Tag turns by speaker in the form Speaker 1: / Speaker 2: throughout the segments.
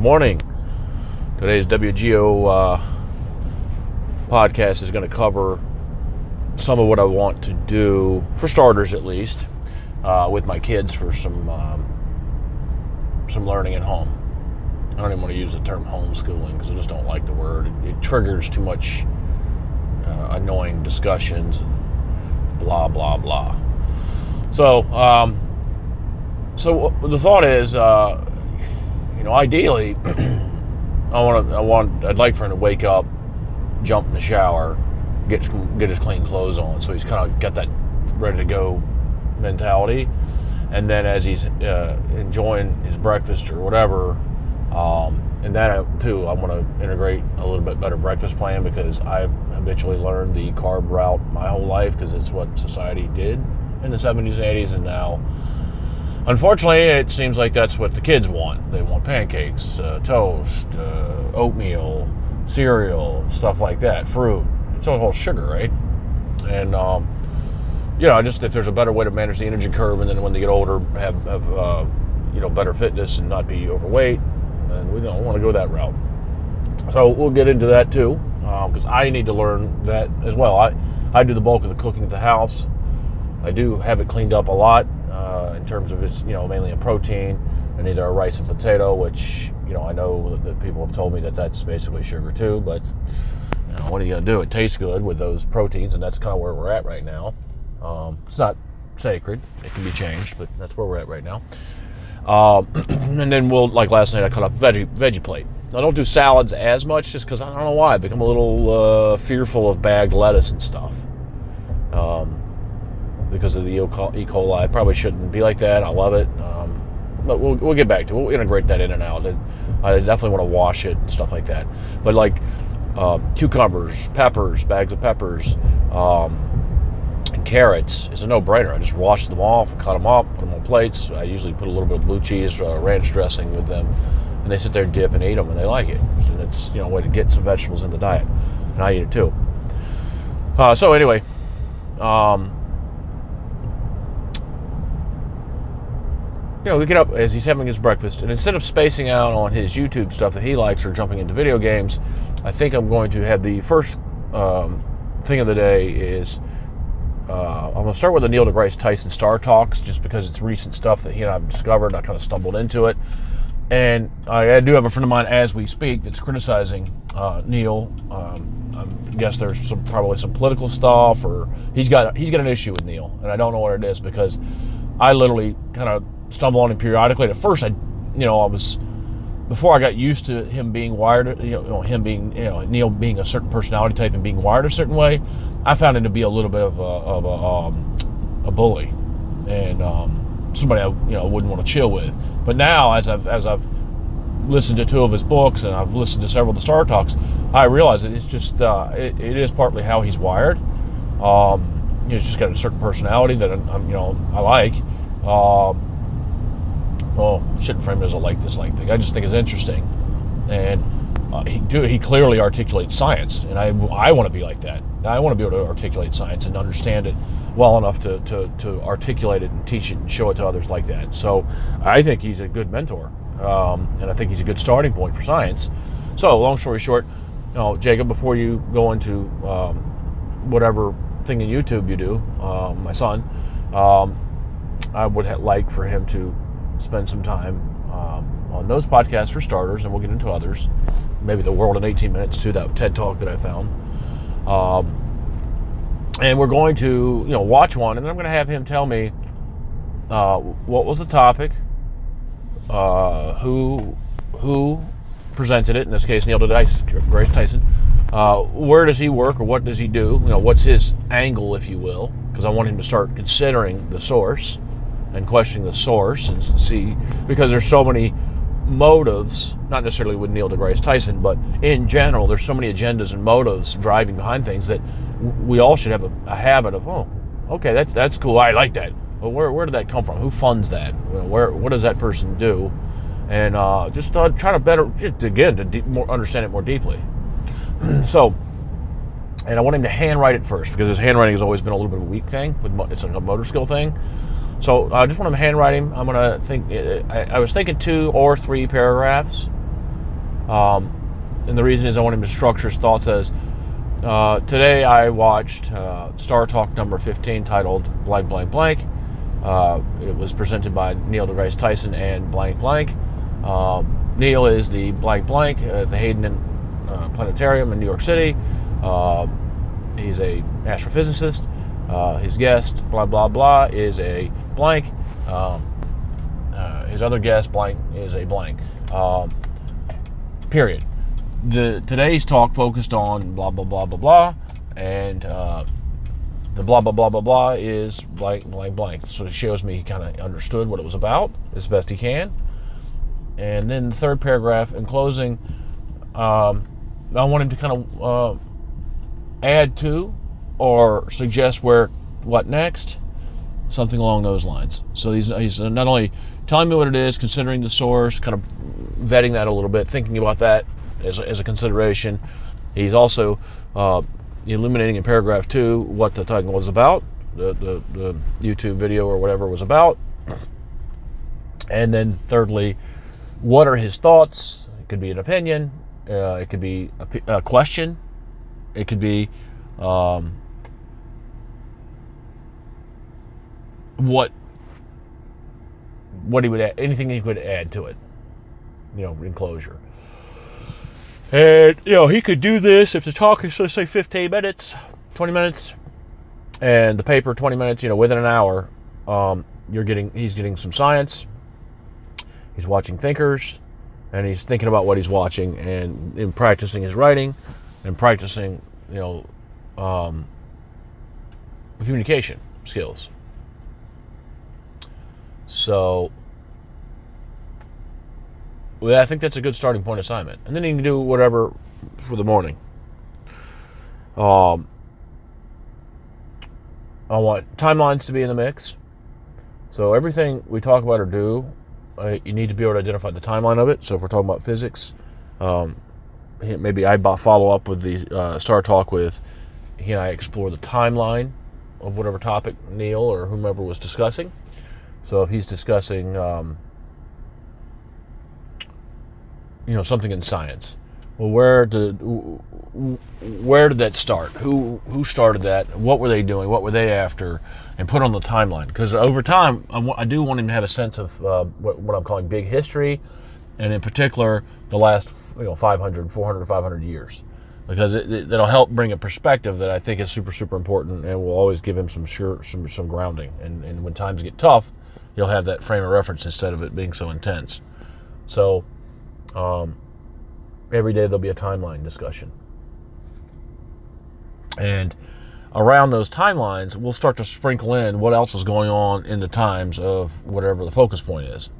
Speaker 1: morning. Today's WGO uh, podcast is going to cover some of what I want to do, for starters at least, uh, with my kids for some um, some learning at home. I don't even want to use the term homeschooling because I just don't like the word. It, it triggers too much uh, annoying discussions and blah blah blah. So, um, so the thought is, uh, you know, ideally, I want to, I want, I'd like for him to wake up, jump in the shower, get get his clean clothes on, so he's kind of got that ready to go mentality, and then as he's uh, enjoying his breakfast or whatever, um, and then too, I want to integrate a little bit better breakfast plan because I've habitually learned the carb route my whole life because it's what society did in the 70s and 80s, and now, unfortunately, it seems like that's what the kids want. They want pancakes, uh, toast, uh, oatmeal, cereal, stuff like that, fruit. It's all whole sugar, right? And um, you know, just if there's a better way to manage the energy curve, and then when they get older, have, have uh, you know better fitness and not be overweight, and we don't want to go that route. So we'll get into that too, because um, I need to learn that as well. I I do the bulk of the cooking at the house. I do have it cleaned up a lot uh, in terms of it's you know mainly a protein and either a rice and potato, which you know I know that people have told me that that's basically sugar too, but you know, what are you gonna do? It tastes good with those proteins, and that's kind of where we're at right now. Um, it's not sacred; it can be changed, but that's where we're at right now. Um, and then we'll like last night I cut up veggie veggie plate. I don't do salads as much just because I don't know why. I become a little uh, fearful of bagged lettuce and stuff. Um, because of the E. coli. I probably shouldn't be like that. I love it. Um, but we'll, we'll get back to it. We'll integrate that in and out. I definitely want to wash it and stuff like that. But like uh, cucumbers, peppers, bags of peppers, um, and carrots is a no-brainer. I just wash them off, cut them up, put them on plates. I usually put a little bit of blue cheese, uh, ranch dressing with them, and they sit there, dip, and eat them, and they like it. And it's you know a way to get some vegetables in the diet, and I eat it too. Uh, so anyway, um, you know, we get up as he's having his breakfast, and instead of spacing out on his YouTube stuff that he likes or jumping into video games, I think I'm going to have the first um, thing of the day is uh, I'm going to start with the Neil deGrasse Tyson Star Talks, just because it's recent stuff that he and I've discovered. I kind of stumbled into it, and I, do have a friend of mine as we speak that's criticizing uh, Neil. Um, I guess there's some probably some political stuff, or he's got he's got an issue with Neil, and I don't know what it is because I literally kind of stumble on him periodically. At first, I, you know, I was before I got used to him being wired, you know, him being, you know, Neil being a certain personality type and being wired a certain way. I found him to be a little bit of a, of a, um, a bully and um, somebody I, you know, wouldn't want to chill with. But now, as I've as I've listened to two of his books and I've listened to several of the Star Talks, I realize that it's just uh, it, it is partly how he's wired. Um, he's just got a certain personality that I'm, you know I like. Um, well, shouldn't frame it as a like dislike thing. I just think it's interesting, and uh, he do, he clearly articulates science, and I I want to be like that. I want to be able to articulate science and understand it well enough to, to, to articulate it and teach it and show it to others like that. So I think he's a good mentor, um, and I think he's a good starting point for science. So long story short, you know, Jacob, before you go into um, whatever thing in YouTube you do, um, my son, um, I would like for him to spend some time um, on those podcasts for starters, and we'll get into others. Maybe the world in 18 minutes to That TED talk that I found. Um, and we're going to, you know, watch one, and I'm going to have him tell me uh, what was the topic, uh, who who presented it. In this case, Neil deGrasse Tyson. Uh, where does he work, or what does he do? You know, what's his angle, if you will? Because I want him to start considering the source and questioning the source and see because there's so many motives, not necessarily with Neil deGrasse Tyson, but in general, there's so many agendas and motives driving behind things that we all should have a, a habit of, oh, okay, that's that's cool, I like that. Well, where, where did that come from? Who funds that? Where what does that person do? And uh, just uh, try to better, just again to more, understand it more deeply. so, and I want him to handwrite it first because his handwriting has always been a little bit of a weak thing. With it's like a motor skill thing. So I just want to handwrite him. I'm gonna think. I, I, was thinking two or three paragraphs, Um, and the reason is I want him to structure his thoughts as uh, today I watched uh, Star Talk number 15 titled Blank Blank Blank. Uh, it was presented by Neil deGrasse Tyson and Blank Blank. Um, Neil is the Blank Blank at the Hayden uh, Planetarium in New York City. Uh, he's a astrophysicist. Uh, his guest, blah blah blah, is a blank. Um, his other guest, blank, is a blank. Um, period. The today's talk focused on blah blah blah blah blah, and uh, the blah blah blah blah blah is blank blank blank. So it shows me he kind of understood what it was about as best he can. And then the third paragraph in closing, um, I want him to kind of uh, add to or suggest where what next, something along those lines. So he's he's not only telling me what it is, considering the source, kind of vetting that a little bit, thinking about that as a, as a consideration. He's also uh, illuminating in paragraph two what the title was about, the, the, the YouTube video or whatever was about. And then thirdly, what are his thoughts? It could be an opinion, uh, it could be a, a, question, it could be um, what what he would add, anything he could add to it, you know, enclosure. And you know, he could do this if the talk is let's say 15 minutes, 20 minutes, and the paper 20 minutes. You know, within an hour, um, you're getting he's getting some science. He's watching thinkers, and he's thinking about what he's watching and in practicing his writing, and practicing you know um, communication skills. So well, I think that's a good starting point assignment. And then you can do whatever for the morning. Um, I want timelines to be in the mix. So everything we talk about or do, uh, you need to be able to identify the timeline of it. So if we're talking about physics, um, maybe I follow up with the uh, Star Talk with he and I explore the timeline of whatever topic Neil or whomever was discussing. So if he's discussing, um, you know, something in science, well, where did where did that start? Who who started that? What were they doing? What were they after? And put on the timeline because over time, I, do want him to have a sense of uh, what, what I'm calling big history, and in particular, the last you know 500, 400, 500 years because it, it, will help bring a perspective that I think is super, super important and will always give him some sure, some, some grounding. And, and when times get tough, you'll have that frame of reference instead of it being so intense. So um, every day there'll be a timeline discussion. And around those timelines, we'll start to sprinkle in what else is going on in the times of whatever the focus point is.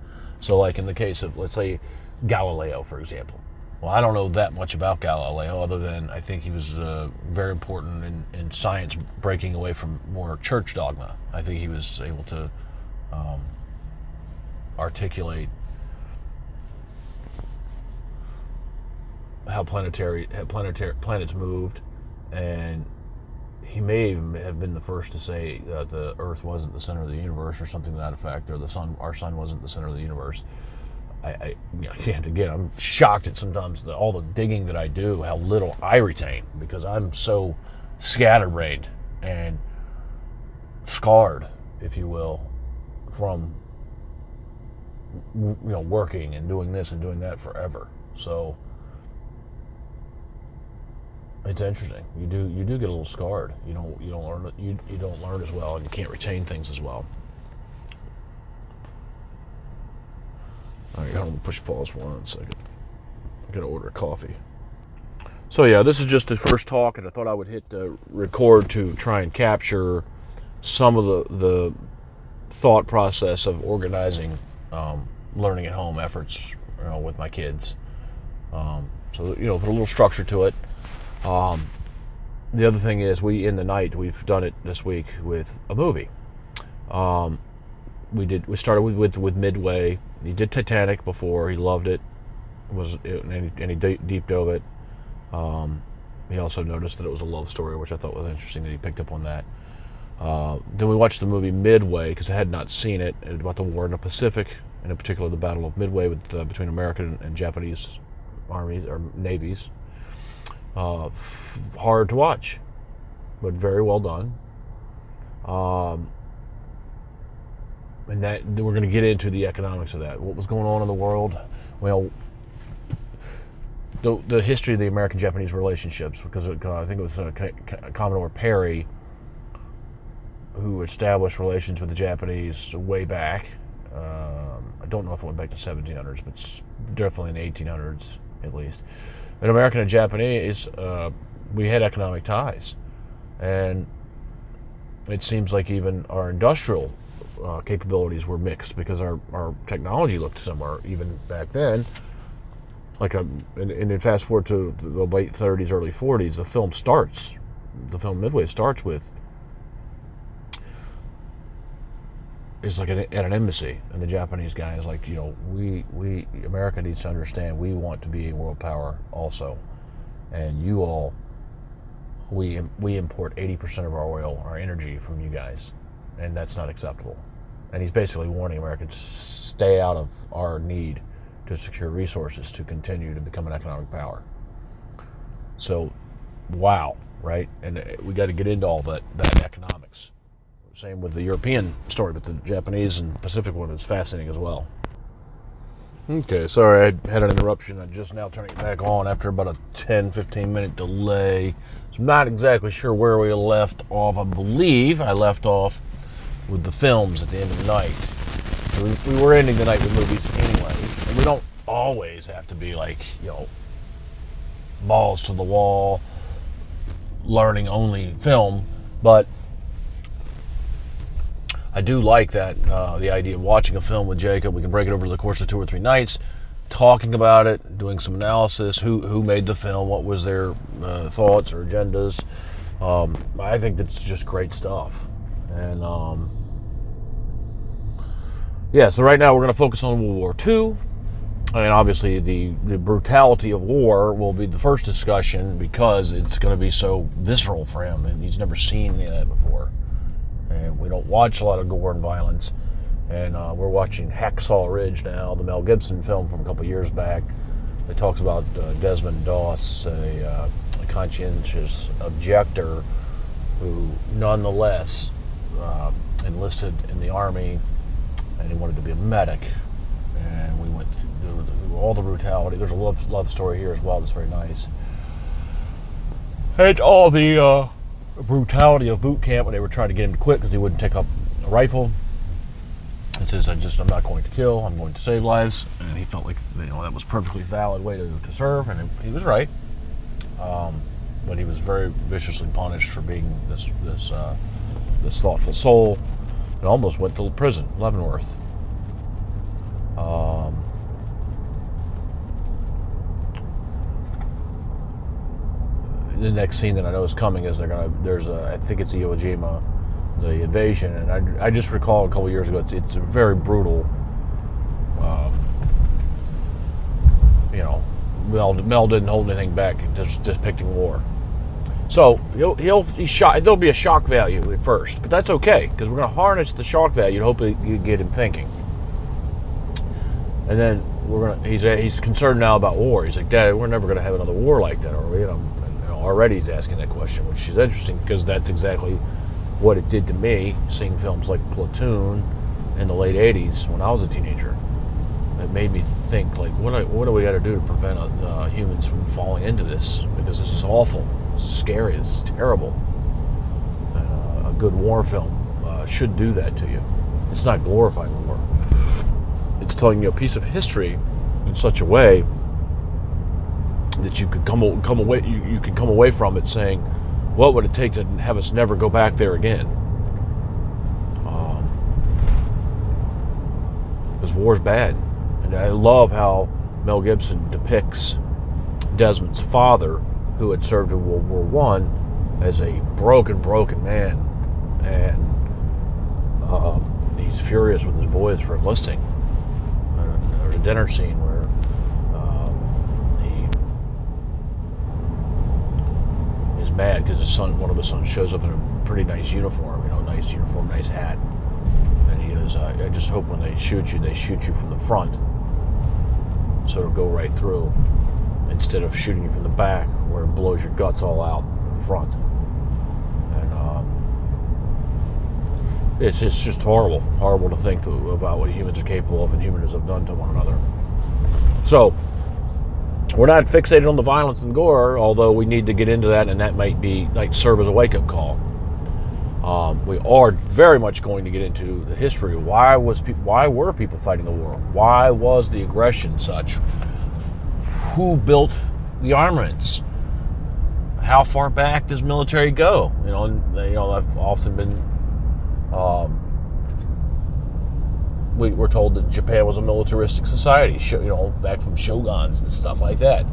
Speaker 1: So, like in the case of, let's say, Galileo, for example. Well, I don't know that much about Galileo other than I think he was uh, very important in, in science breaking away from more church dogma. I think he was able to um, articulate how planetary how planetary planets moved, and he may have been the first to say that the Earth wasn't the center of the universe, or something to that effect, or the sun, our sun, wasn't the center of the universe. I, I and again, I'm shocked at sometimes the, all the digging that I do, how little I retain because I'm so scatterbrained and scarred, if you will, from you know working and doing this and doing that forever. So it's interesting. You do you do get a little scarred. You don't you don't learn you you don't learn as well, and you can't retain things as well. All right, hold on, push pause one second. I gotta order a coffee. So yeah, this is just the first talk, and I thought I would hit the record to try and capture some of the the thought process of organizing um, learning at home efforts you know, with my kids. Um, so you know, put a little structure to it. Um, the other thing is, we in the night we've done it this week with a movie. Um, we did. We started with, with, with Midway. He did Titanic before. He loved it. Was and he, and he deep dove it. Um, he also noticed that it was a love story, which I thought was interesting that he picked up on that. Uh, then we watched the movie Midway because I had not seen it about the war in the Pacific, and in particular the Battle of Midway with, uh, between American and Japanese armies or navies. Uh, hard to watch, but very well done. Um, and that we're going to get into the economics of that. What was going on in the world? Well, the, the history of the American-Japanese relationships, because it, uh, I think it was uh, Commodore Perry who established relations with the Japanese way back. Um, I don't know if it went back to 1700s, but definitely in the 1800s at least. And American and Japanese, uh, we had economic ties, and it seems like even our industrial uh, capabilities were mixed because our, our technology looked similar even back then. Like a, and, and then fast forward to the late 30s, early 40s, the film starts, the film Midway starts with is like at an embassy, and the Japanese guy is like, you know, we we America needs to understand we want to be a world power also, and you all, we we import eighty percent of our oil, our energy from you guys, and that's not acceptable. And he's basically warning Americans stay out of our need to secure resources to continue to become an economic power. So, wow, right? And uh, we got to get into all that that economics. Same with the European story, but the Japanese and Pacific one is fascinating as well. Okay, sorry, I had an interruption. I'm just now turning it back on after about a 10 15 minute delay. So I'm not exactly sure where we left off. I believe I left off with the films at the end of the night. So we, we were ending the night with movies anyway. And we don't always have to be like, you know, balls to the wall, learning only film, but I do like that uh, the idea of watching a film with Jacob. We can break it over the course of two or three nights, talking about it, doing some analysis. Who who made the film? What was their uh, thoughts or agendas? Um, I think that's just great stuff. And um, yeah, so right now we're going to focus on World War II. And obviously, the, the brutality of war will be the first discussion because it's going to be so visceral for him, and he's never seen any of that before and we don't watch a lot of gore and violence. And uh, we're watching Hacksaw Ridge now, the Mel Gibson film from a couple years back. It talks about uh, Desmond Doss, a, uh, a, conscientious objector who, nonetheless, uh, enlisted in the army, and he wanted to be a medic. And we went through, all the brutality. There's a love love story here as well that's very nice. And all the uh, brutality of boot camp when they were trying to get him to quit because he wouldn't take up a rifle. He says, "I just I'm not going to kill. I'm going to save lives." And he felt like you know that was perfectly valid way to, to serve, and he was right. Um, but he was very viciously punished for being this this uh, this thoughtful soul, and almost went to prison, Leavenworth. Um, the next scene that I know is coming is they're gonna there's a I think it's Iwo Jima, the invasion, and I, I just recall a couple years ago it's, it's a very brutal. Um, you know, Mel, Mel didn't hold anything back, just depicting war. So he'll he'll he shot. There'll be a shock value at first, but that's okay because we're to harness the shock value to hopefully get him thinking. And then we're gonna. He's he's concerned now about war. He's like, Dad, we're never going to have another war like that, are we? And I'm already is asking that question, which is interesting because that's exactly what it did to me seeing films like Platoon in the late 80s when I was a teenager. It made me think, like, what, do, what do we got to do to prevent uh, humans from falling into this? Because this is awful. This is scary. This is terrible. Uh, a good war film uh, should do that to you. It's not glorifying war. It's telling you a piece of history in such a way that you could come come away you, you could come away from it saying, what would it take to have us never go back there again? Because um, war's bad, and I love how Mel Gibson depicts Desmond's father, who had served in World War One, as a broken, broken man, and uh, he's furious with his boys for enlisting. Uh, there's a dinner scene bad because his son, one of his sons, shows up in a pretty nice uniform, you know, nice uniform, nice hat, and he goes, uh, "I just hope when they shoot you, they shoot you from the front, so it'll go right through." instead of shooting you from the back where it blows your guts all out in the front. And um, it's, it's just horrible, horrible to think about what humans are capable of and humans have done to one another. So, we're not fixated on the violence and gore, although we need to get into that, and that might be like serve as a wake up call. Um, we are very much going to get into the history. Why was pe- why were people fighting the war? Why was the aggression such? Who built the armaments? How far back does military go? You know, and, you know, I've often been. Um, we were told that Japan was a militaristic society, you know, back from shoguns and stuff like that.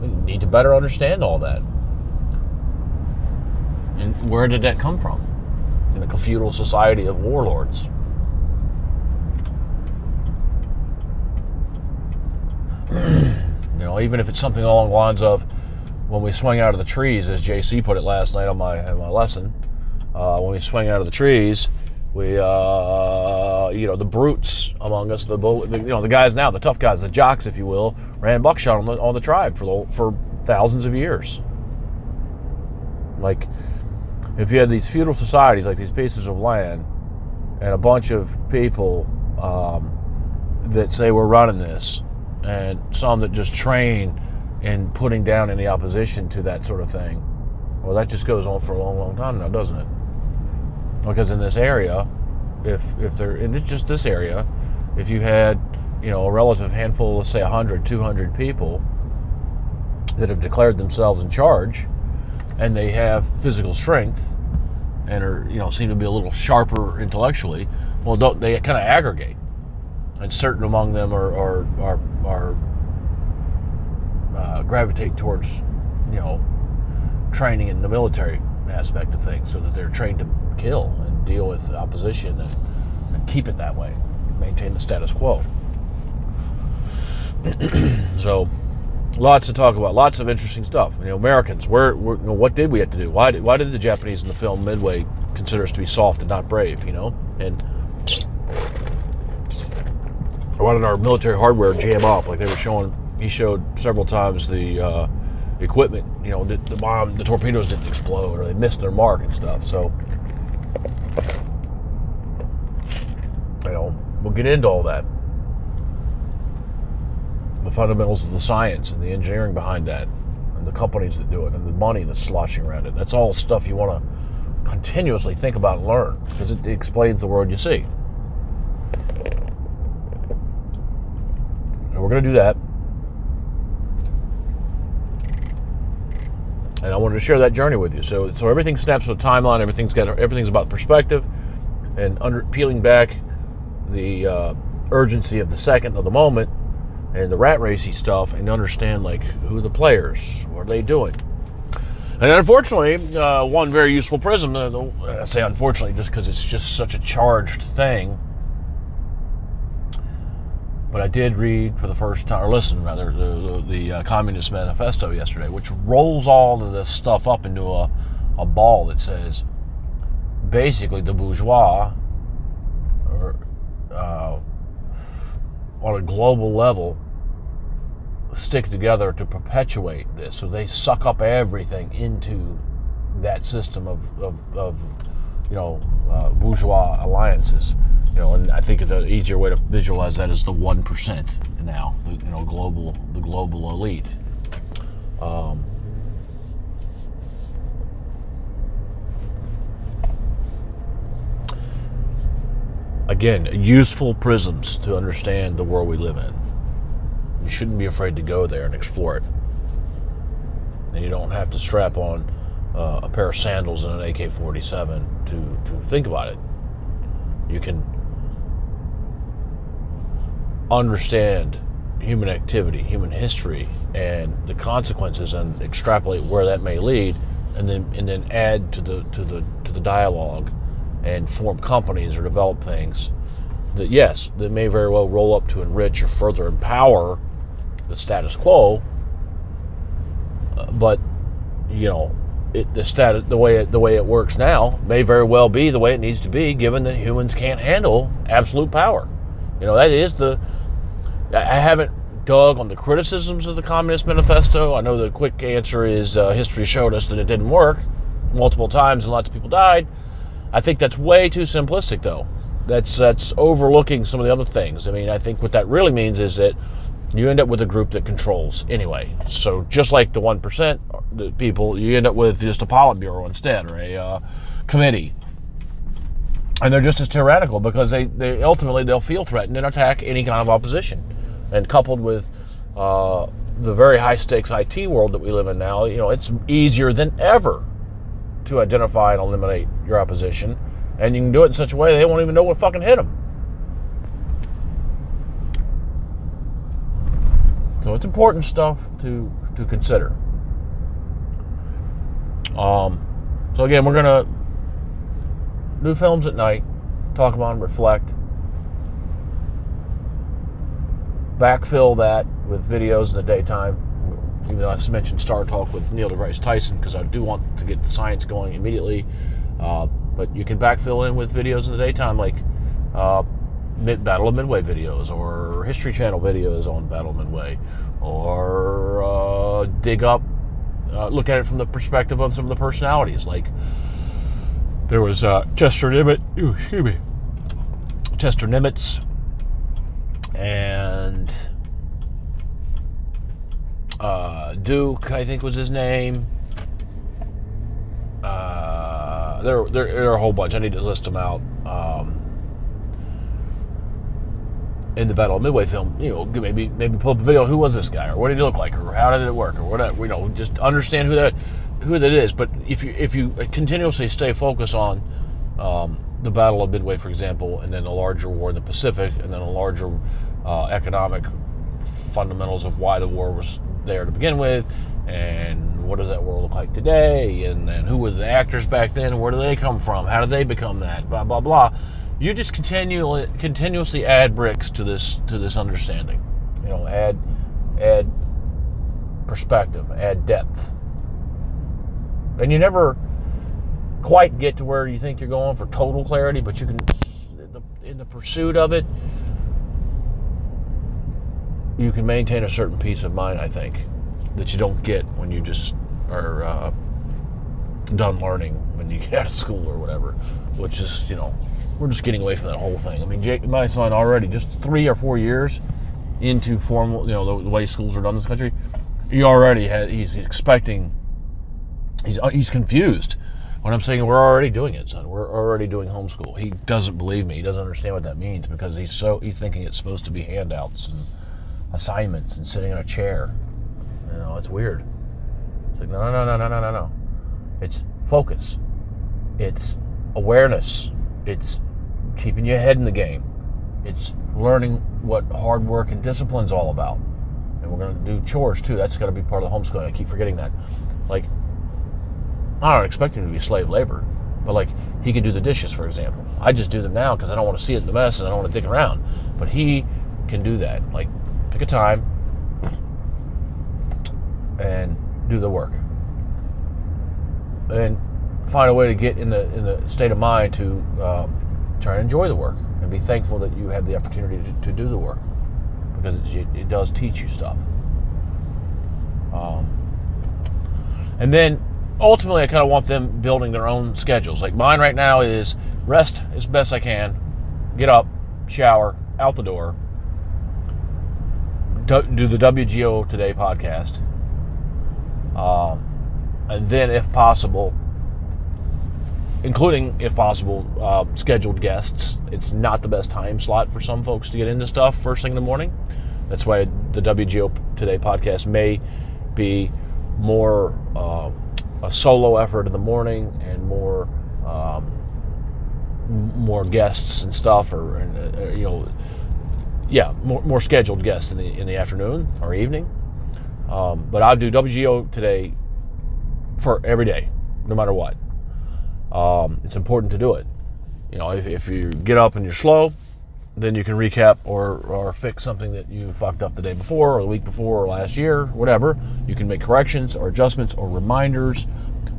Speaker 1: We need to better understand all that. And where did that come from? in a feudal society of warlords. you know, even if it's something along the lines of when we swing out of the trees, as JC put it last night on my, on my lesson, uh, when we swing out of the trees, we, uh, you know, the brutes among us, the, the, you know, the guys now, the tough guys, the jocks, if you will, ran buckshot on the, on the tribe for the, for thousands of years. Like, if you had these feudal societies, like these pieces of land, and a bunch of people um, that say we're running this, and some that just train in putting down any opposition to that sort of thing, well, that just goes on for a long, long time now, doesn't it? Because in this area, if if they're in just this area, if you had you know a relative handful, let's say 100, 200 people that have declared themselves in charge and they have physical strength and are you know seem to be a little sharper intellectually, well, don't they kind of aggregate, and certain among them are are are, are uh, gravitate towards you know training in the military aspect of things, so that they're trained to kill deal with opposition and, and keep it that way, maintain the status quo. so lots to talk about, lots of interesting stuff. You know, Americans, where, you know, what did we have to do? Why did why did the Japanese in the film Midway consider us to be soft and not brave? You know, and why did our military hardware jam up? Like they were showing, he showed several times the uh, equipment. You know, the, the bomb, the torpedoes didn't explode, or they missed their mark and stuff. So, you know, we'll get into all that the fundamentals of the science and the engineering behind that, and the companies that do it, and the money that's sloshing around it. That's all stuff you want to continuously think about and learn because it explains the world you see. And we're going to do that. And I wanted to share that journey with you. So, so everything snaps with timeline. Everything's got everything's about perspective, and under peeling back the uh, urgency of the second of the moment and the rat racy stuff and understand like who the players, what are they doing. And unfortunately, uh, one very useful prism. Uh, I say unfortunately just because it's just such a charged thing. But I did read for the first time, or listen rather, the, the, the uh, Communist Manifesto yesterday, which rolls all of this stuff up into a, a ball that says basically the bourgeois, or uh, on a global level, stick together to perpetuate this. So they suck up everything into that system of, of, of you know, uh, bourgeois alliances. You know, and I think the easier way to visualize that is the one percent now. You know, global the global elite. Um, again, useful prisms to understand the world we live in. You shouldn't be afraid to go there and explore it. And you don't have to strap on uh, a pair of sandals and an AK 47 to, to think about it. You can understand human activity, human history, and the consequences, and extrapolate where that may lead, and then and then add to the to the to the dialogue, and form companies or develop things that yes, that may very well roll up to enrich or further empower the status quo. Uh, but you know, it, the status, the way it, the way it works now, may very well be the way it needs to be, given that humans can't handle absolute power. You know, that is the. I haven't dug on the criticisms of the Communist Manifesto. I know the quick answer is uh, history showed us that it didn't work multiple times and lots of people died. I think that's way too simplistic, though. That's that's overlooking some of the other things. I mean, I think what that really means is that you end up with a group that controls anyway. So just like the one percent, the people, you end up with just a Politburo instead or a uh, committee, and they're just as tyrannical because they, they ultimately they'll feel threatened and attack any kind of opposition, and coupled with uh, the very high stakes IT world that we live in now, you know, it's easier than ever to identify and eliminate your opposition, and you can do it in such a way they won't even know what fucking hit them. So it's important stuff to to consider. Um, so again, we're gonna do films at night, talk about them, reflect, backfill that with videos in the daytime. Even though I mentioned Star Talk with Neil deGrasse Tyson because I do want to get the science going immediately. Uh, but you can backfill in with videos in the daytime, like uh, Mid- Battle of Midway videos or History Channel videos on Battle of Midway, or uh, dig up, uh, look at it from the perspective of some of the personalities. Like there was uh, Chester Nimitz, ooh, excuse me, Chester Nimitz, and uh, Duke, I think was his name. Uh, there, there, there, are a whole bunch. I need to list them out. Um, in the Battle of Midway film, you know, maybe maybe pull up a video. Who was this guy, or what did he look like, or how did it work, or whatever. You know, just understand who that who that is. But if you if you continuously stay focused on um, the Battle of Midway, for example, and then a larger war in the Pacific, and then a larger uh, economic fundamentals of why the war was there to begin with, and what does that war look like today, and then who were the actors back then, where do they come from, how did they become that, blah blah blah you just continually continuously add bricks to this to this understanding. You know, add add perspective, add depth. And you never quite get to where you think you're going for total clarity, but you can in the pursuit of it you can maintain a certain peace of mind, I think, that you don't get when you just are uh, done learning when you get out of school or whatever, which is, you know, we're just getting away from that whole thing. I mean, Jake, my son already just three or four years into formal, you know, the, the way schools are done in this country, he already has, he's expecting, he's, uh, he's confused when I'm saying we're already doing it, son. We're already doing homeschool. He doesn't believe me. He doesn't understand what that means because he's so, he's thinking it's supposed to be handouts and assignments and sitting in a chair. You know, it's weird. It's like, no, no, no, no, no, no, no. It's focus. It's awareness. It's keeping your head in the game. It's learning what hard work and discipline's all about. And we're going to do chores too. That's got to be part of the homeschooling. I keep forgetting that. Like, I don't expect him to be slave labor, but like he can do the dishes, for example. I just do them now because I don't want to see it in the mess and I don't want to dig around. But he can do that. Like, pick a time and do the work. And find a way to get in the in the state of mind to um, try and enjoy the work and be thankful that you had the opportunity to, to do the work because it, it, does teach you stuff. Um, and then ultimately, I kind of want them building their own schedules. Like mine right now is rest as best I can, get up, shower, out the door, do the WGO Today podcast, um, and then, if possible, including, if possible, uh, scheduled guests. It's not the best time slot for some folks to get into stuff first thing in the morning. That's why the WGO Today podcast may be more uh, a solo effort in the morning and more um, more guests and stuff, or uh, you know, yeah, more, more scheduled guests in the in the afternoon or evening. Um, but I'll do WGO today for every day, no matter what um, it's important to do it. You know, if, if you get up and you're slow, then you can recap or, or fix something that you fucked up the day before or the week before or last year, whatever. You can make corrections or adjustments or reminders.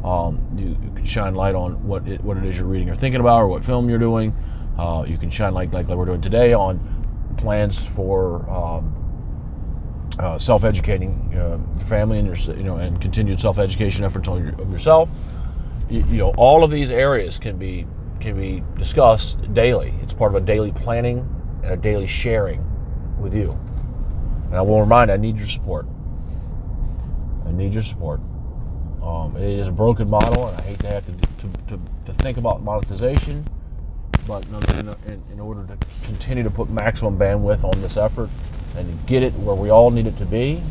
Speaker 1: Um, you, you, can shine light on what it, what it is you're reading or thinking about or what film you're doing. Uh, you can shine light like, like we're doing today on plans for um, uh, self-educating uh, your family and your you know and continued self-education efforts on your, of yourself. You, you know, all of these areas can be can be discussed daily. It's part of a daily planning and a daily sharing with you. And I will remind, I need your support. I need your support. Um, it is a broken model, and I hate to have to, to, to, to think about monetization, but in, in, in, order to continue to put maximum bandwidth on this effort and get it where we all need it to be.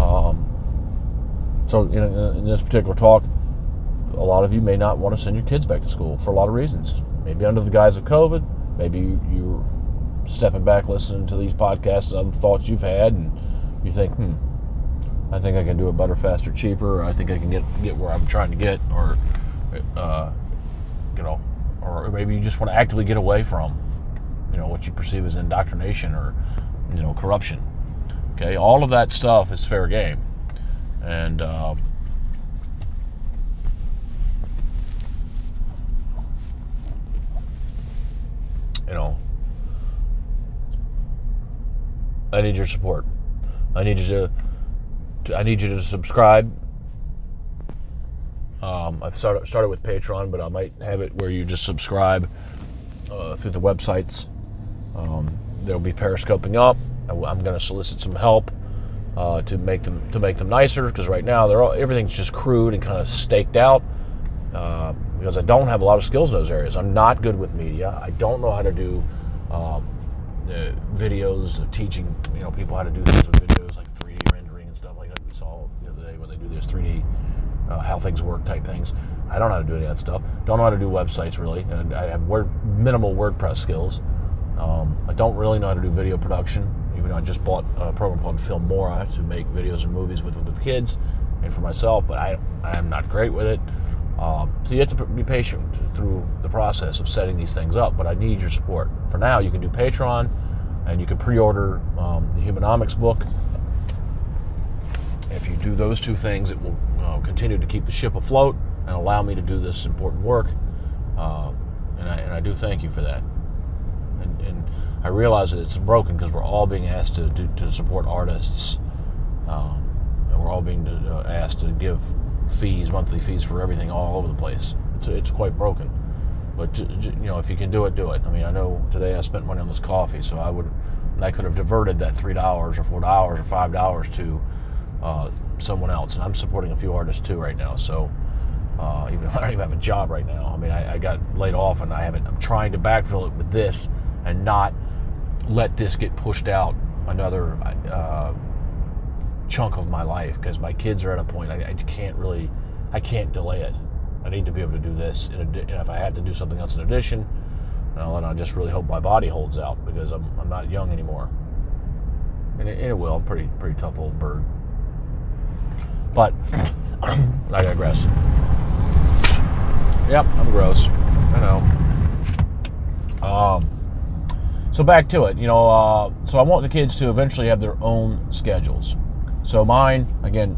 Speaker 1: Um, so, in, in this particular talk, a lot of you may not want to send your kids back to school for a lot of reasons. Maybe under the guise of COVID, maybe you're stepping back listening to these podcasts and other thoughts you've had, and you think, hmm, I think I can do it better, faster, cheaper. I think I can get get where I'm trying to get, or uh, you know, or maybe you just want to actively get away from, you know, what you perceive as indoctrination or you know corruption. Okay, all of that stuff is fair game, and uh, you know, I need your support. I need you to I need you to subscribe. Um, I've started, started with Patreon, but I might have it where you just subscribe uh, through the websites. Um, they'll be periscoping up. I'm going to solicit some help uh, to make them to make them nicer because right now they're all, everything's just crude and kind of staked out. Uh, because I don't have a lot of skills in those areas. I'm not good with media. I don't know how to do um, videos of teaching you know people how to do things with videos like 3D rendering and stuff like that. We saw the other day when they do those 3D uh, how things work type things. I don't know how to do any of that stuff. Don't know how to do websites really, and I have word, minimal WordPress skills. Um, I don't really know how to do video production, even though I just bought a program called Filmora to make videos and movies with, with the kids and for myself, but I, I am not great with it. Um, so you have to be patient through the process of setting these things up, but I need your support. For now, you can do Patreon and you can pre order um, the Humanomics book. If you do those two things, it will uh, continue to keep the ship afloat and allow me to do this important work. Uh, and, I, and I do thank you for that. And, and I realize that it's broken because we're all being asked to, to, to support artists. Um, and we're all being to, uh, asked to give fees, monthly fees for everything all over the place. It's, it's quite broken. But you know, if you can do it, do it. I mean, I know today I spent money on this coffee, so I would, I could have diverted that three dollars or four dollars or five dollars to uh, someone else. And I'm supporting a few artists too right now. So uh, even I don't even have a job right now. I mean, I, I, got laid off, and I haven't. I'm trying to backfill it with this and not let this get pushed out another uh, chunk of my life because my kids are at a point I, I, can't really, I can't delay it. I need to be able to do this, and if I have to do something else in addition, well, then I just really hope my body holds out because I'm, I'm not young anymore. And it, and it will. I'm pretty pretty tough old bird. But I digress. Yep, I'm gross. I know. Um, so back to it. You know, uh, so I want the kids to eventually have their own schedules. So mine, again,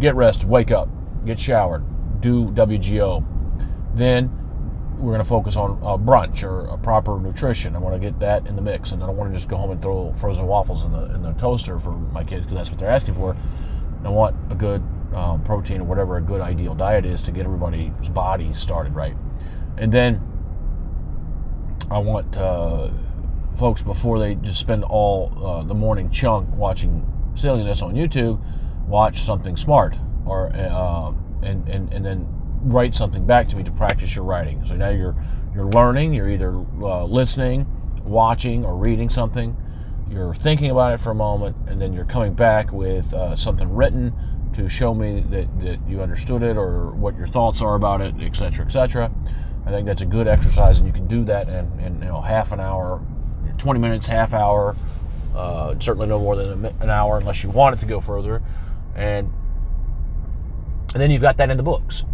Speaker 1: get rested, wake up, get showered, do WGO. Then we're going to focus on a brunch or a proper nutrition. I want to get that in the mix, and I don't want to just go home and throw frozen waffles in the in the toaster for my kids because that's what they're asking for. I want a good um, protein or whatever a good ideal diet is to get everybody's body started right, and then I want uh, folks before they just spend all uh, the morning chunk watching silliness on YouTube, watch something smart or uh, and, and and then write something back to me to practice your writing. So now you're you're learning. You're either uh, listening, watching, or reading something. You're thinking about it for a moment, and then you're coming back with uh, something written to show me that, that you understood it or what your thoughts are about it, etc., etc. I think that's a good exercise, and you can do that in, in you know half an hour, 20 minutes, half hour, uh, certainly no more than an hour unless you want it to go further. And and then you've got that in the books.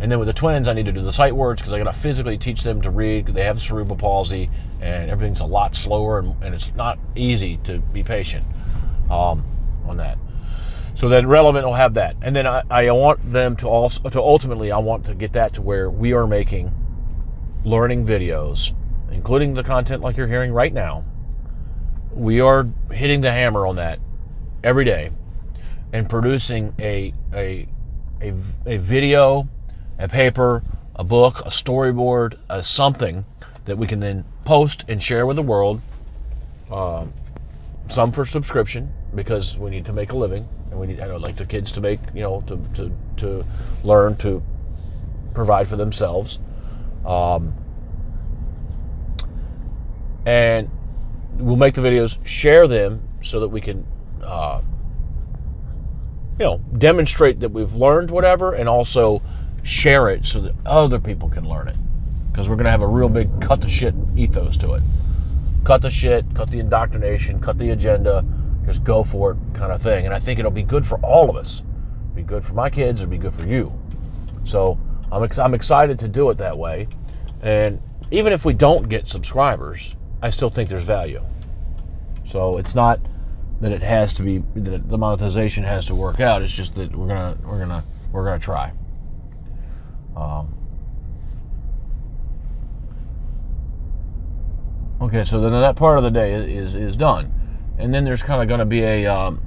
Speaker 1: And then with the twins, I need to do the sight words because I got to physically teach them to read. They have cerebral palsy, and everything's a lot slower, and, and it's not easy to be patient um, on that. So then relevant will have that, and then I, I want them to also to ultimately I want to get that to where we are making learning videos, including the content like you're hearing right now, we are hitting the hammer on that every day and producing a, a, a, a video, a paper, a book, a storyboard, a something that we can then post and share with the world. Um, some for subscription because we need to make a living and we need I know like the kids to make you know to to, to learn to provide for themselves. Um, and we'll make the videos, share them so that we can, uh, you know, demonstrate that we've learned whatever, and also share it so that other people can learn it. Because we're going to have a real big cut the shit ethos to it. Cut the shit, cut the indoctrination, cut the agenda, just go for it kind of thing. And I think it'll be good for all of us. It'll be good for my kids, it'll be good for you. So I'm, ex- I'm excited to do it that way. And even if we don't get subscribers, I still think there's value. So it's not that it has to be that the monetization has to work out. It's just that we're gonna we're gonna we're gonna try. Um, okay, so then that part of the day is is done, and then there's kind of going to be a um,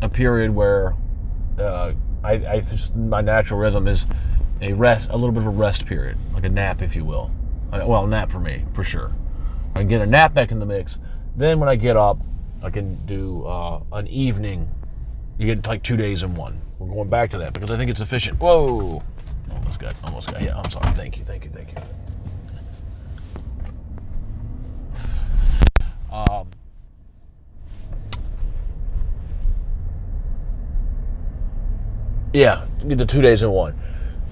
Speaker 1: a period where uh, I, I just, my natural rhythm is a rest, a little bit of a rest period, like a nap, if you will. Well, nap for me, for sure. I can get a nap back in the mix. Then when I get up, I can do uh, an evening. You get like two days in one. We're going back to that because I think it's efficient. Whoa! Almost got, almost got. Yeah, I'm sorry. Thank you, thank you, thank you. Um, yeah, the two days in one.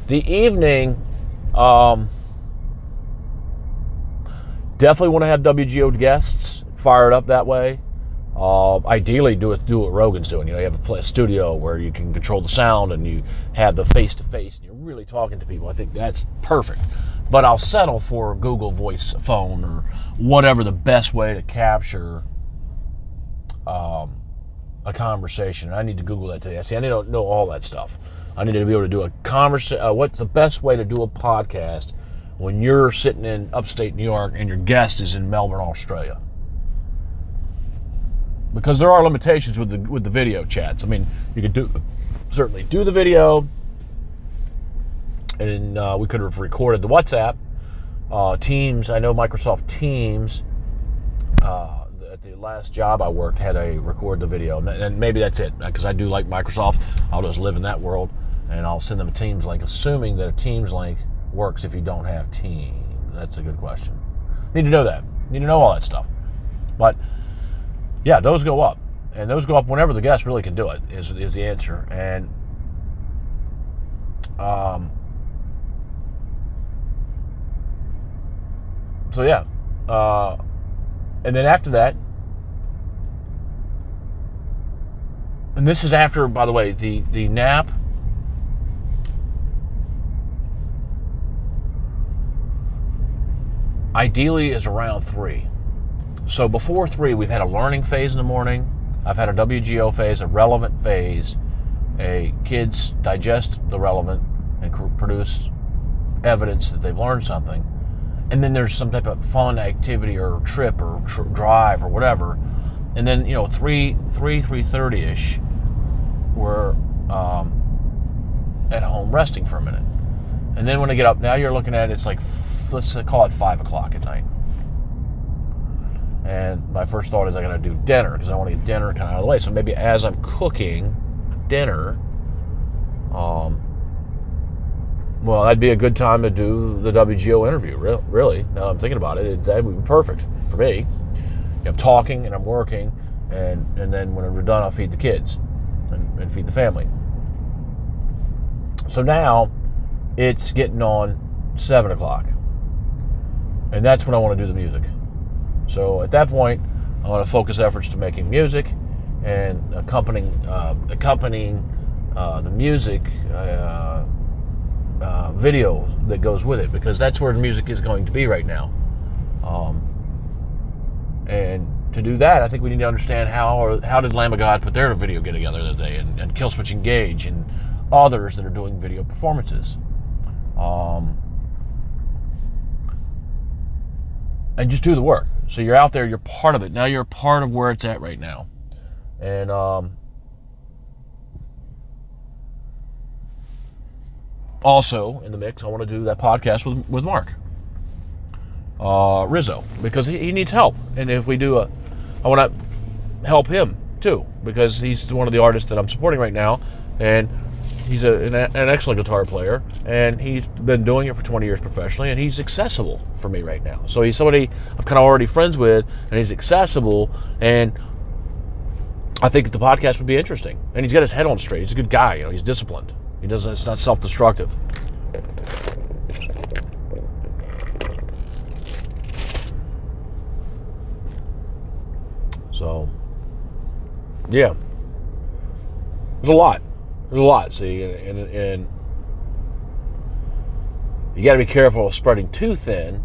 Speaker 1: The evening, um, definitely want to have WGO guests fired up that way. Uh, ideally, do it do what Rogan's doing. You know, you have a, a studio where you can control the sound and you have the face to face, and you're really talking to people. I think that's perfect. But I'll settle for Google Voice phone or whatever the best way to capture um, a conversation. I need to Google that today. I see. I need to know all that stuff. I need to be able to do a conversation. Uh, what's the best way to do a podcast when you're sitting in upstate New York and your guest is in Melbourne, Australia? Because there are limitations with the with the video chats. I mean, you could do certainly do the video, and uh, we could have recorded the WhatsApp. Uh, Teams, I know Microsoft Teams. Uh, last job I worked, had a record the video, and maybe that's it because I do like Microsoft. I'll just live in that world, and I'll send them a Teams link, assuming that a Teams link works if you don't have Teams. That's a good question. Need to know that. Need to know all that stuff. But yeah, those go up, and those go up whenever the guest really can do it. Is is the answer, and um, so yeah, uh, and then after that, and this is after, by the way, the the nap. Ideally, is around three. So before three, we've had a learning phase in the morning. I've had a WGO phase, a relevant phase. A kids digest the relevant and produce evidence that they've learned something and then there's some type of fun activity or trip or tr- drive or whatever, and then you know three three three thirty ish, we're um, at home resting for a minute, and then when I get up, now you're looking at it, it's like let's call it five o'clock at night, and my first thought is I gotta do dinner because I want to get dinner kind of out of the way. So maybe as I'm cooking dinner, um, well, that'd be a good time to do the WGO interview. Really, now I'm thinking about it, that would be perfect for me. I'm talking and I'm working, and and then when we're done, I'll feed the kids and, and feed the family. So now it's getting on seven o'clock, and that's when I want to do the music. So at that point, I want to focus efforts to making music and accompanying uh, accompanying uh, the music. Uh, uh, video that goes with it because that's where the music is going to be right now. Um, and to do that, I think we need to understand how or how did Lamb of God put their video get together the other day, and, and Killswitch Engage, and others that are doing video performances. Um, and just do the work. So you're out there, you're part of it. Now you're part of where it's at right now. And um, also in the mix, I want to do that podcast with, with Mark uh, Rizzo because he, he needs help. And if we do a I want to help him too because he's one of the artists that I'm supporting right now, and he's a, an, an, excellent guitar player, and he's been doing it for 20 years professionally, and he's accessible for me right now. So he's somebody I'm kind of already friends with, and he's accessible, and I think the podcast would be interesting. And he's got his head on straight. He's a good guy. You know, he's disciplined. He doesn't. It's not self-destructive. So, yeah, there's a lot. There's a lot. See, and, and, and you got to be careful of spreading too thin.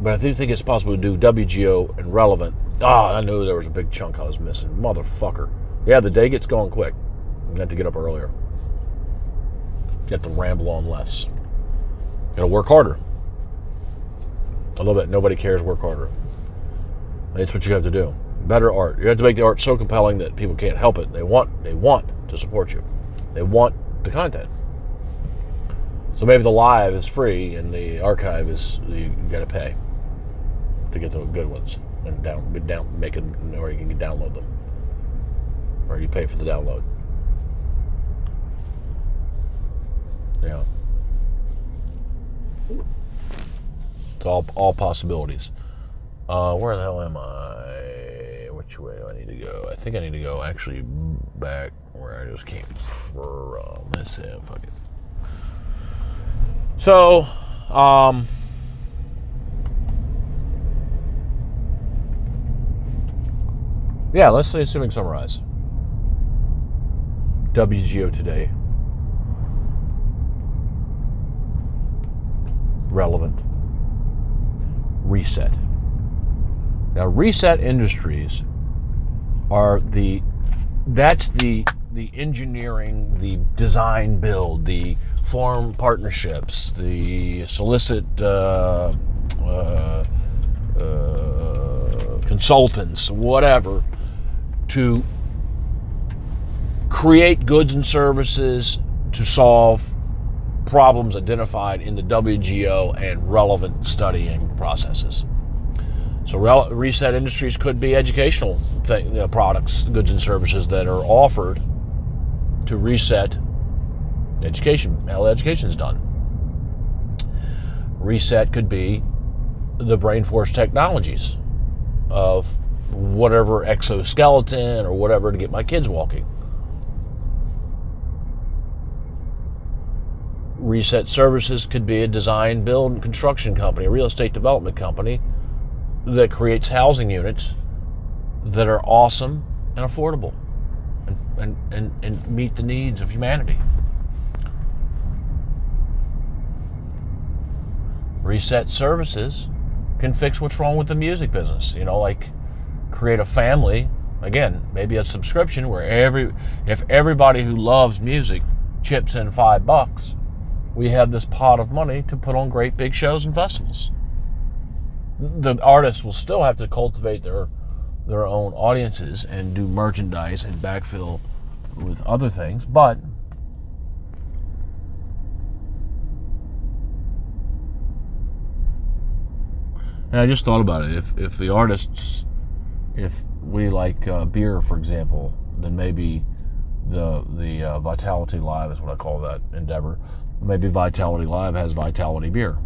Speaker 1: But I do think it's possible to do WGO and relevant. Ah, oh, I knew there was a big chunk I was missing. Motherfucker. Yeah, the day gets going quick. I have to get up earlier. You have to ramble on less. Got to work harder. I love that nobody cares. Work harder. That's what you have to do. Better art. You have to make the art so compelling that people can't help it. They want. They want to support you. They want the content. So maybe the live is free and the archive is you got to pay to get the good ones and down, down make it, or you can download them, or you pay for the download. Yeah, it's all all possibilities. Uh, where the hell am I? Which way do I need to go? I think I need to go actually back where I just came from. Let's see, fuck it. So, um, yeah, let's say assuming summarize. WGO today. Relevant. Reset. Now, Reset Industries are the that's the the engineering, the design build, the form partnerships, the solicit uh, uh, uh, consultants, whatever, to create goods and services to solve problems identified in the WGO and relevant studying processes. So, reset industries could be educational you know, products, goods, and services that are offered to reset education, how education is done. Reset could be the brain force technologies of whatever exoskeleton or whatever to get my kids walking. Reset Services could be a design, build, and construction company, a real estate development company that creates housing units that are awesome and affordable and, and, and, and meet the needs of humanity. Reset Services can fix what's wrong with the music business. You know, like create a family. Again, maybe a subscription where every if everybody who loves music chips in five bucks, we have this pot of money to put on great big shows and festivals the artists will still have to cultivate their their own audiences and do merchandise and backfill with other things, but and I just thought about it. If if the artists, if we like uh, beer, for example, then maybe the the uh, Vitality Live is what I call that endeavor. Maybe Vitality Live has Vitality beer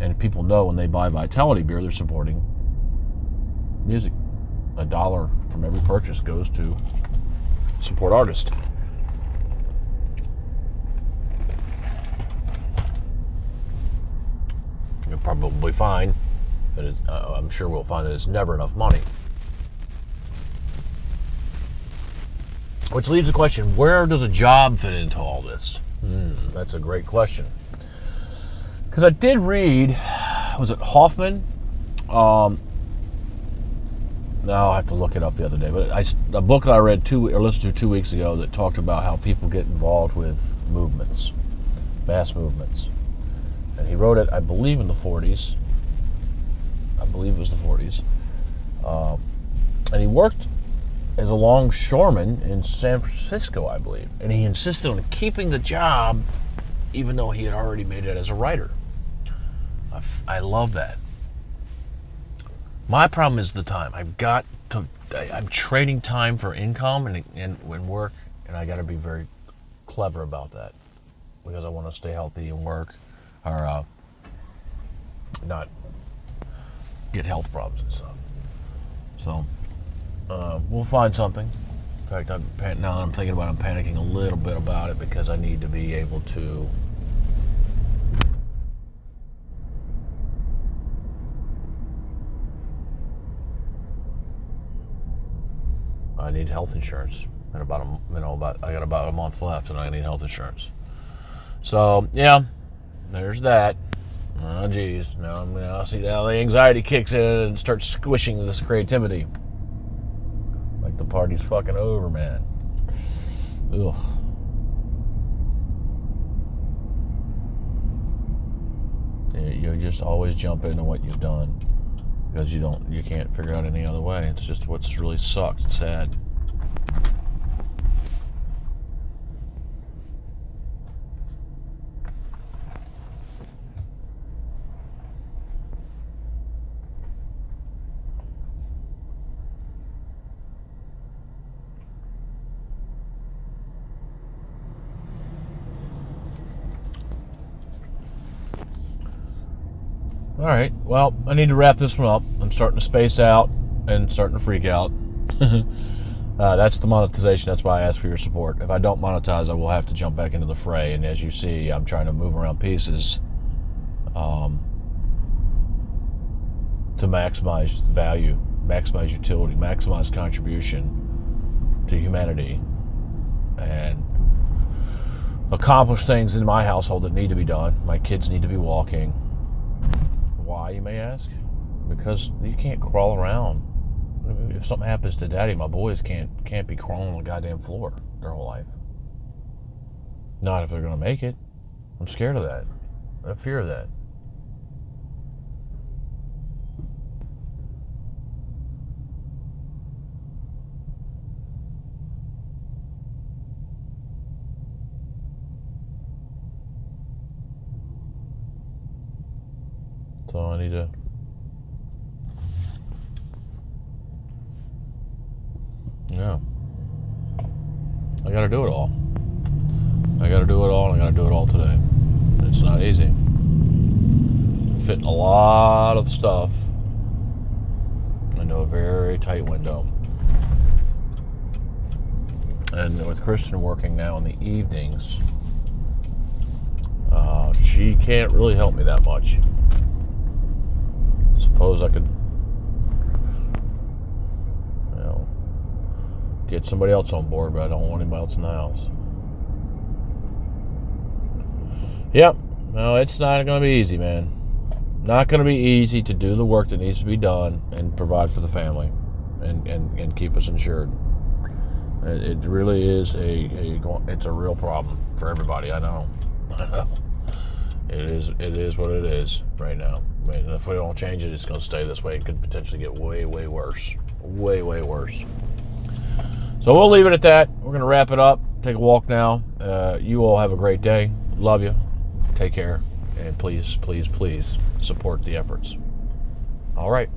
Speaker 1: and people know when they buy Vitality beer, they're supporting music. A dollar from every purchase goes to support artists. You'll probably find that uh, I'm sure we'll find that it's never enough money. Which leaves the question where does a job fit into all this? Hmm, that's a great question because I did read, was it Hoffman? Um, no, I have to look it up the other day. But I, a book I read two or listened to two weeks ago that talked about how people get involved with movements, mass movements, and he wrote it, I believe, in the 40s. I believe it was the 40s, um, and he worked as a longshoreman in San Francisco, I believe, and he insisted on keeping the job even though he had already made it as a writer. I, I love that. My problem is the time. I've got to. I, am trading time for income and and, work, and I got to be very clever about that because I want to stay healthy and work, or uh, not get health problems and stuff. So uh, we'll find something. In fact, I'm, now I'm thinking about. it, I'm panicking a little bit about it because I need to be able to. I need health insurance. And about a, you know about I got about a month left, and I need health insurance. So yeah, there's that. Oh geez, now I'm see now the anxiety kicks in and starts squishing this creativity. Like the party's fucking over, man. Ugh. You just always jump into what you've done because you don't you can't figure out any other way. It's just what's really sucked. It's sad. All right. Well, I need to wrap this one up. I'm starting to space out and starting to freak out. uh, that's the monetization. That's why I ask for your support. If I don't monetize, I will have to jump back into the fray. And as you see, I'm trying to move around pieces um, to maximize value, maximize utility, maximize contribution to humanity, and accomplish things in my household that need to be done. My kids need to be walking why, you may ask? Because you can't crawl around. If something happens to daddy, my boys can't can't be crawling on the goddamn floor their whole life. Not if they're gonna make it. I'm scared of that. I fear of that. So I need to. Yeah. I gotta do it all. I gotta do it all, I gotta do it all today. It's not easy. Fitting a lot of stuff into a very tight window. And with Kristen working now in the evenings, uh, she can't really help me that much suppose I could, you know, get somebody else on board, but I don't want anybody else in the house. Yep. No, it's not going to be easy, man. Not going to be easy to do the work that needs to be done and provide for the family and, and, and keep us insured. It, really is a, a it's a real problem for everybody. I know. I know. It is it is what it is right now. Mean, if we don't change it, it's going to stay this way. It could potentially get way, way worse. Way, way worse. So we'll leave it at that. We're going to wrap it up. Take a walk now. Uh, you all have a great day. Love you. Take care. And please, please, please support the efforts. All right.